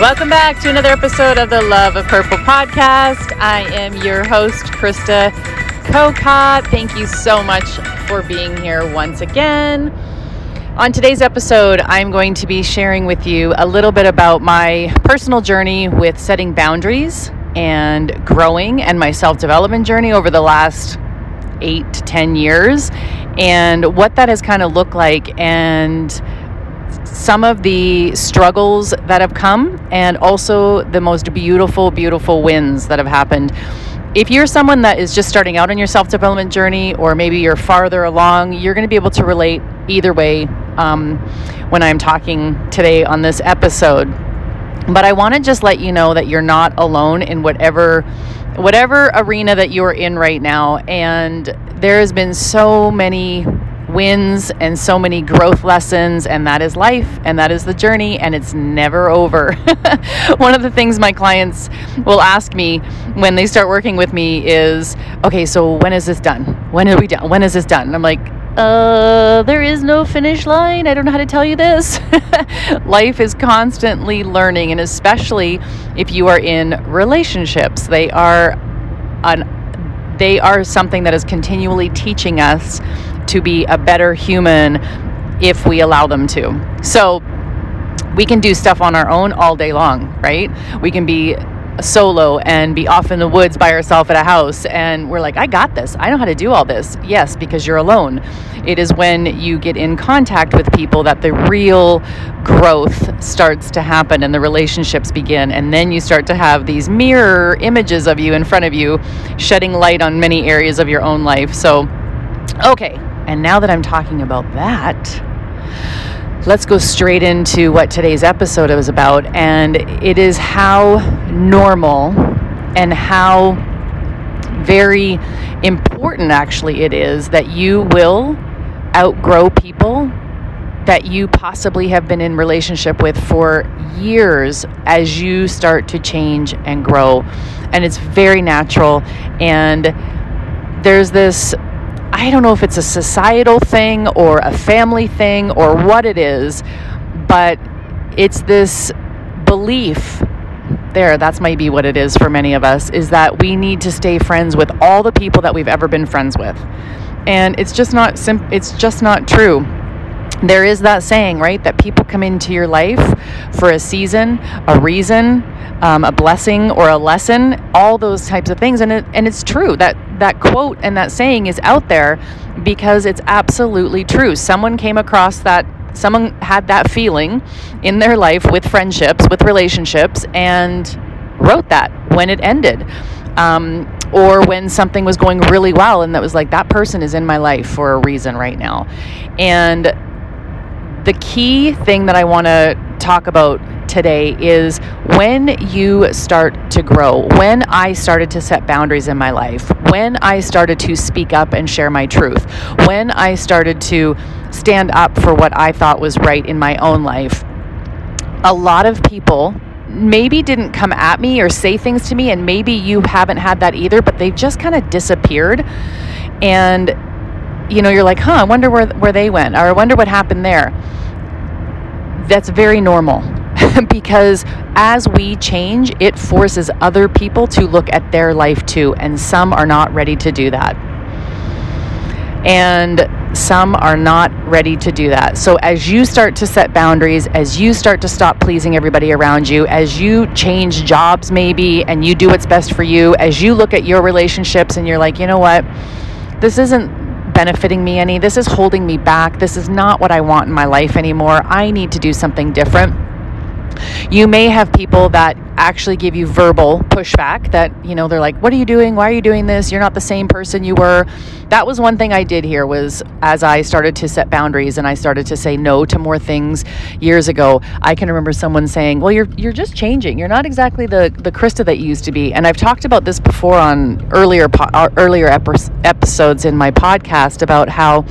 Welcome back to another episode of the Love of Purple podcast. I am your host, Krista Kokot. Thank you so much for being here once again. On today's episode, I'm going to be sharing with you a little bit about my personal journey with setting boundaries and growing and my self development journey over the last eight to 10 years and what that has kind of looked like and some of the struggles that have come and also the most beautiful, beautiful wins that have happened. If you're someone that is just starting out on your self development journey, or maybe you're farther along, you're going to be able to relate either way um, when I'm talking today on this episode. But I want to just let you know that you're not alone in whatever whatever arena that you're in right now and there has been so many wins and so many growth lessons, and that is life and that is the journey, and it's never over. One of the things my clients will ask me when they start working with me is, okay, so when is this done? When are we done? When is this done? And I'm like, uh, there is no finish line. I don't know how to tell you this. Life is constantly learning, and especially if you are in relationships, they are an they are something that is continually teaching us to be a better human if we allow them to. So we can do stuff on our own all day long, right? We can be solo and be off in the woods by herself at a house and we're like I got this. I know how to do all this. Yes, because you're alone. It is when you get in contact with people that the real growth starts to happen and the relationships begin and then you start to have these mirror images of you in front of you shedding light on many areas of your own life. So okay, and now that I'm talking about that, let's go straight into what today's episode is about. And it is how normal and how very important actually it is that you will outgrow people that you possibly have been in relationship with for years as you start to change and grow and it's very natural and there's this I don't know if it's a societal thing or a family thing or what it is, but it's this belief there that's maybe what it is for many of us is that we need to stay friends with all the people that we've ever been friends with. And it's just not sim- it's just not true there is that saying right that people come into your life for a season a reason um, a blessing or a lesson, all those types of things. And, it, and it's true that that quote and that saying is out there because it's absolutely true. Someone came across that, someone had that feeling in their life with friendships, with relationships, and wrote that when it ended. Um, or when something was going really well and that was like that person is in my life for a reason right now and the key thing that i want to talk about today is when you start to grow, when I started to set boundaries in my life, when I started to speak up and share my truth, when I started to stand up for what I thought was right in my own life, a lot of people maybe didn't come at me or say things to me, and maybe you haven't had that either, but they've just kind of disappeared. And you know, you're like, huh, I wonder where, where they went, or I wonder what happened there. That's very normal because as we change, it forces other people to look at their life too, and some are not ready to do that. And some are not ready to do that. So, as you start to set boundaries, as you start to stop pleasing everybody around you, as you change jobs maybe and you do what's best for you, as you look at your relationships and you're like, you know what, this isn't benefiting me any, this is holding me back, this is not what I want in my life anymore, I need to do something different you may have people that actually give you verbal pushback that, you know, they're like, "What are you doing? Why are you doing this? You're not the same person you were." That was one thing I did here was as I started to set boundaries and I started to say no to more things years ago. I can remember someone saying, "Well, you're you're just changing. You're not exactly the the Krista that you used to be." And I've talked about this before on earlier po- uh, earlier episodes in my podcast about how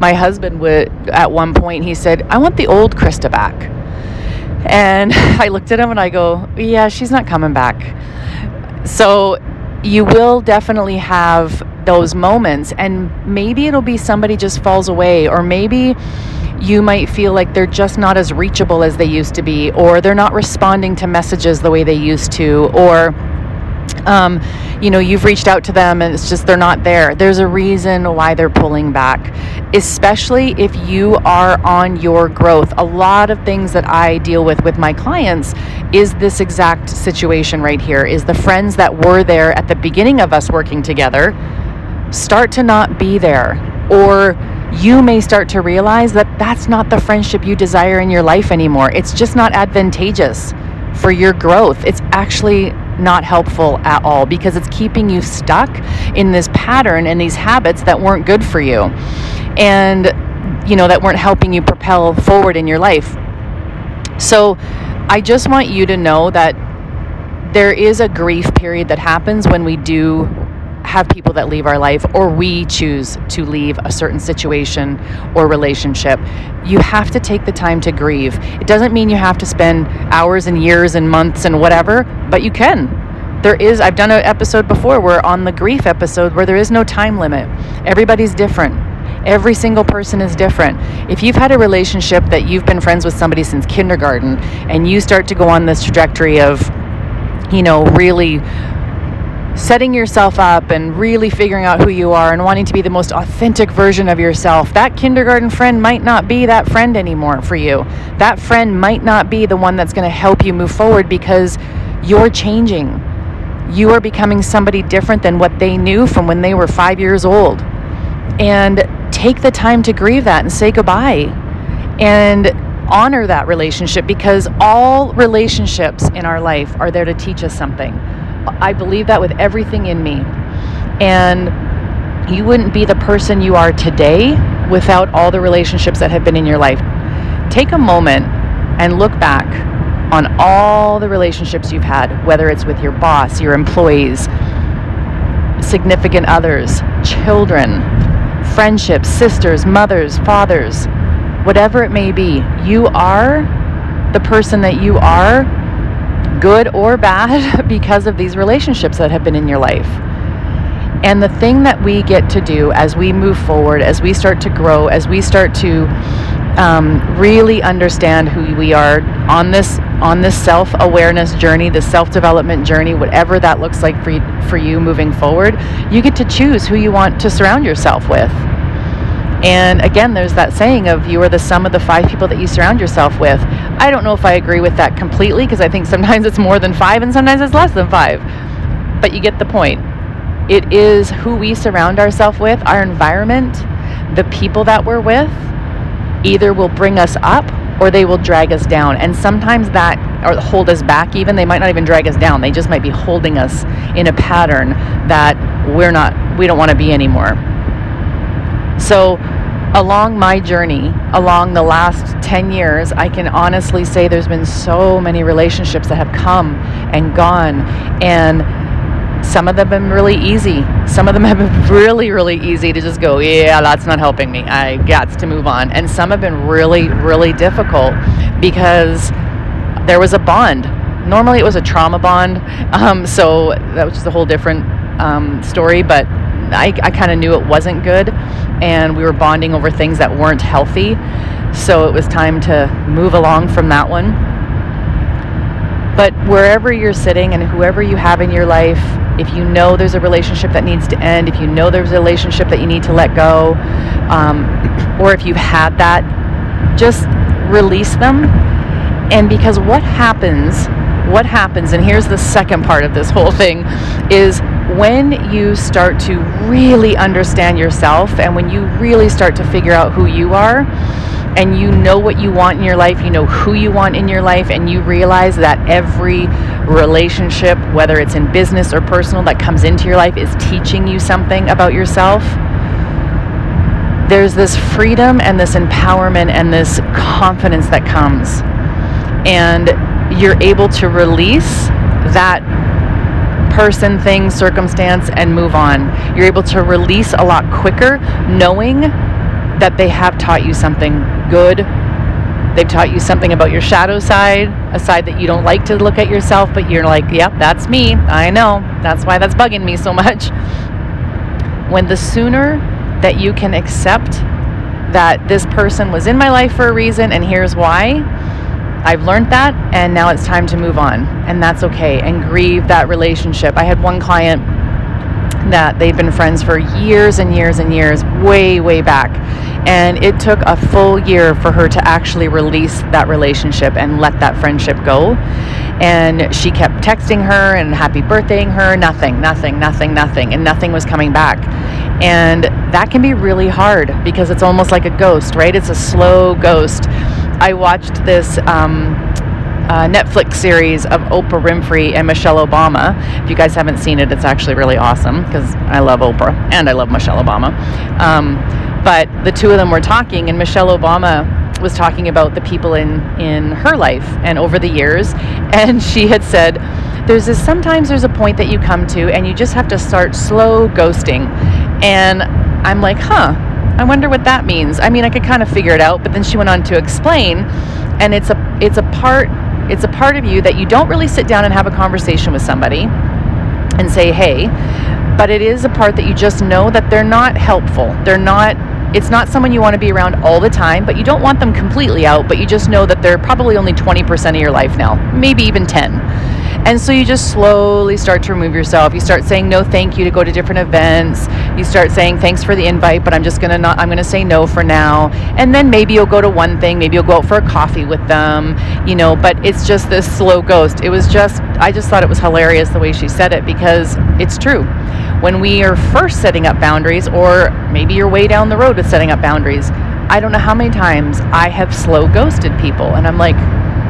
my husband would at one point he said, "I want the old Krista back." And I looked at him and I go, yeah, she's not coming back. So you will definitely have those moments and maybe it'll be somebody just falls away or maybe you might feel like they're just not as reachable as they used to be, or they're not responding to messages the way they used to, or um, you know, you've reached out to them and it's just they're not there. There's a reason why they're pulling back, especially if you are on your growth. A lot of things that I deal with with my clients is this exact situation right here is the friends that were there at the beginning of us working together start to not be there or you may start to realize that that's not the friendship you desire in your life anymore. It's just not advantageous for your growth. It's actually not helpful at all because it's keeping you stuck in this pattern and these habits that weren't good for you and you know that weren't helping you propel forward in your life. So I just want you to know that there is a grief period that happens when we do have people that leave our life or we choose to leave a certain situation or relationship. You have to take the time to grieve. It doesn't mean you have to spend hours and years and months and whatever, but you can. There is, I've done an episode before where on the grief episode where there is no time limit. Everybody's different. Every single person is different. If you've had a relationship that you've been friends with somebody since kindergarten and you start to go on this trajectory of, you know, really setting yourself up and really figuring out who you are and wanting to be the most authentic version of yourself, that kindergarten friend might not be that friend anymore for you. That friend might not be the one that's going to help you move forward because you're changing. You are becoming somebody different than what they knew from when they were five years old. And take the time to grieve that and say goodbye and honor that relationship because all relationships in our life are there to teach us something I believe that with everything in me. And you wouldn't be the person you are today without all the relationships that have been in your life. Take a moment and look back on all the relationships you've had, whether it's with your boss, your employees, significant others, children, friendships, sisters, mothers, fathers, whatever it may be. You are the person that you are good or bad, because of these relationships that have been in your life. And the thing that we get to do as we move forward, as we start to grow, as we start to um, really understand who we are on this on this self awareness journey, the self development journey, whatever that looks like for you, for you moving forward, you get to choose who you want to surround yourself with. And again, there's that saying of you are the sum of the five people that you surround yourself with. I don't know if I agree with that completely because I think sometimes it's more than five and sometimes it's less than five. But you get the point. It is who we surround ourselves with, our environment, the people that we're with, either will bring us up or they will drag us down. And sometimes that, or hold us back even. They might not even drag us down. They just might be holding us in a pattern that we're not, we don't want to be anymore. So, along my journey, along the last 10 years, I can honestly say there's been so many relationships that have come and gone. And some of them have been really easy. Some of them have been really, really easy to just go, yeah, that's not helping me. I got to move on. And some have been really, really difficult because there was a bond. Normally it was a trauma bond. Um, so that was just a whole different um, story. But I, I kind of knew it wasn't good, and we were bonding over things that weren't healthy. So it was time to move along from that one. But wherever you're sitting and whoever you have in your life, if you know there's a relationship that needs to end, if you know there's a relationship that you need to let go, um, or if you've had that, just release them. And because what happens, what happens, and here's the second part of this whole thing, is when you start to really understand yourself and when you really start to figure out who you are and you know what you want in your life, you know who you want in your life, and you realize that every relationship, whether it's in business or personal, that comes into your life is teaching you something about yourself. There's this freedom and this empowerment and this confidence that comes. And you're able to release that person, thing, circumstance, and move on. You're able to release a lot quicker knowing that they have taught you something good. They've taught you something about your shadow side, a side that you don't like to look at yourself, but you're like, yep, that's me. I know. That's why that's bugging me so much. When the sooner that you can accept that this person was in my life for a reason and here's why. I've learned that and now it's time to move on and that's okay and grieve that relationship. I had one client that they've been friends for years and years and years, way, way back. And it took a full year for her to actually release that relationship and let that friendship go. And she kept texting her and happy birthdaying her, nothing, nothing, nothing, nothing, and nothing was coming back. And that can be really hard because it's almost like a ghost, right? It's a slow ghost. I watched this um, uh, Netflix series of Oprah Winfrey and Michelle Obama. If you guys haven't seen it, it's actually really awesome because I love Oprah and I love Michelle Obama. Um, but the two of them were talking, and Michelle Obama was talking about the people in in her life and over the years, and she had said, "There's this sometimes there's a point that you come to, and you just have to start slow ghosting," and I'm like, huh. I wonder what that means. I mean, I could kind of figure it out, but then she went on to explain, and it's a it's a part it's a part of you that you don't really sit down and have a conversation with somebody and say, hey, but it is a part that you just know that they're not helpful. They're not it's not someone you want to be around all the time, but you don't want them completely out, but you just know that they're probably only 20% of your life now, maybe even 10. And so you just slowly start to remove yourself. You start saying no thank you to go to different events. You start saying thanks for the invite, but I'm just going to not I'm going to say no for now. And then maybe you'll go to one thing, maybe you'll go out for a coffee with them, you know, but it's just this slow ghost. It was just I just thought it was hilarious the way she said it because it's true. When we are first setting up boundaries or maybe you're way down the road with setting up boundaries, I don't know how many times I have slow ghosted people and I'm like,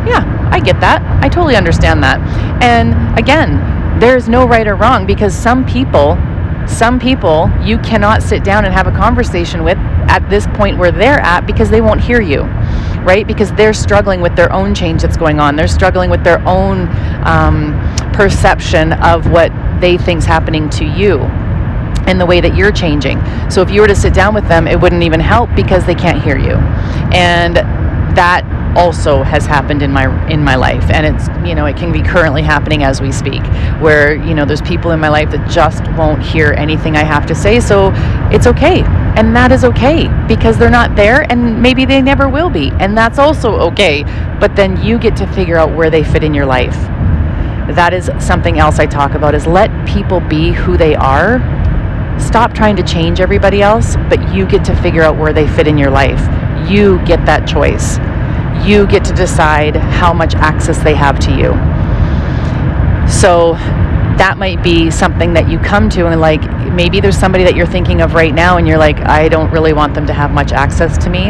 yeah, I get that. I totally understand that. And again, there's no right or wrong because some people, some people you cannot sit down and have a conversation with at this point where they're at because they won't hear you, right? Because they're struggling with their own change that's going on. They're struggling with their own um, perception of what they think's happening to you and the way that you're changing. So if you were to sit down with them, it wouldn't even help because they can't hear you. And that also has happened in my in my life. And it's you know it can be currently happening as we speak where you know there's people in my life that just won't hear anything I have to say. So it's okay. And that is okay because they're not there and maybe they never will be. And that's also okay. But then you get to figure out where they fit in your life. That is something else I talk about is let people be who they are. Stop trying to change everybody else but you get to figure out where they fit in your life. You get that choice you get to decide how much access they have to you. So that might be something that you come to and like maybe there's somebody that you're thinking of right now and you're like I don't really want them to have much access to me.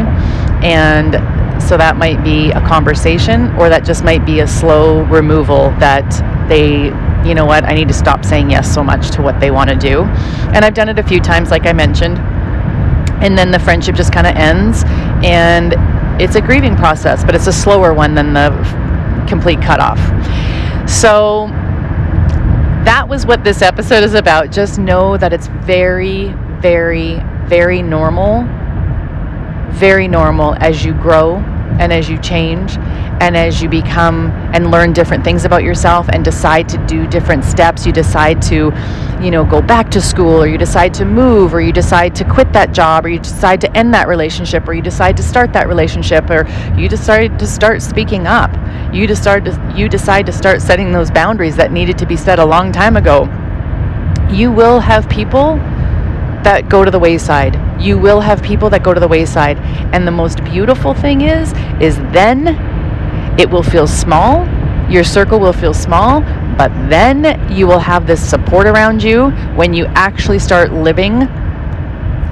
And so that might be a conversation or that just might be a slow removal that they you know what? I need to stop saying yes so much to what they want to do. And I've done it a few times like I mentioned. And then the friendship just kind of ends. And it's a grieving process, but it's a slower one than the complete cutoff. So that was what this episode is about. Just know that it's very, very, very normal, very normal as you grow and as you change and as you become and learn different things about yourself and decide to do different steps you decide to you know go back to school or you decide to move or you decide to quit that job or you decide to end that relationship or you decide to start that relationship or you decide to start speaking up. You decide to you decide to start setting those boundaries that needed to be set a long time ago. You will have people that go to the wayside. You will have people that go to the wayside. And the most beautiful thing is is then it will feel small, your circle will feel small, but then you will have this support around you when you actually start living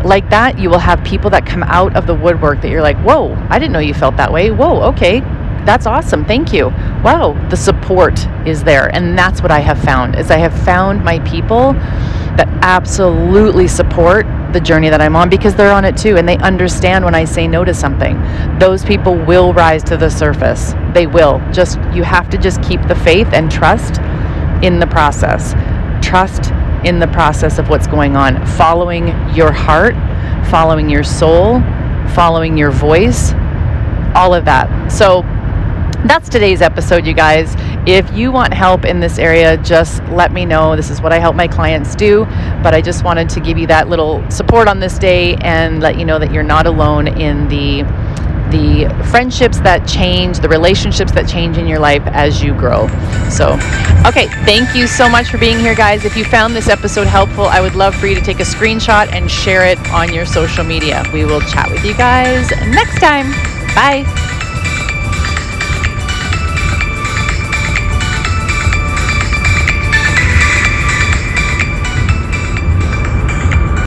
like that. You will have people that come out of the woodwork that you're like, whoa, I didn't know you felt that way. Whoa, okay, that's awesome thank you wow the support is there and that's what i have found is i have found my people that absolutely support the journey that I'm on because they're on it too and they understand when I say no to something. Those people will rise to the surface. They will. Just you have to just keep the faith and trust in the process. Trust in the process of what's going on, following your heart, following your soul, following your voice, all of that. So that's today's episode, you guys. If you want help in this area, just let me know. This is what I help my clients do. But I just wanted to give you that little support on this day and let you know that you're not alone in the the friendships that change, the relationships that change in your life as you grow. So, okay, thank you so much for being here, guys. If you found this episode helpful, I would love for you to take a screenshot and share it on your social media. We will chat with you guys next time. Bye.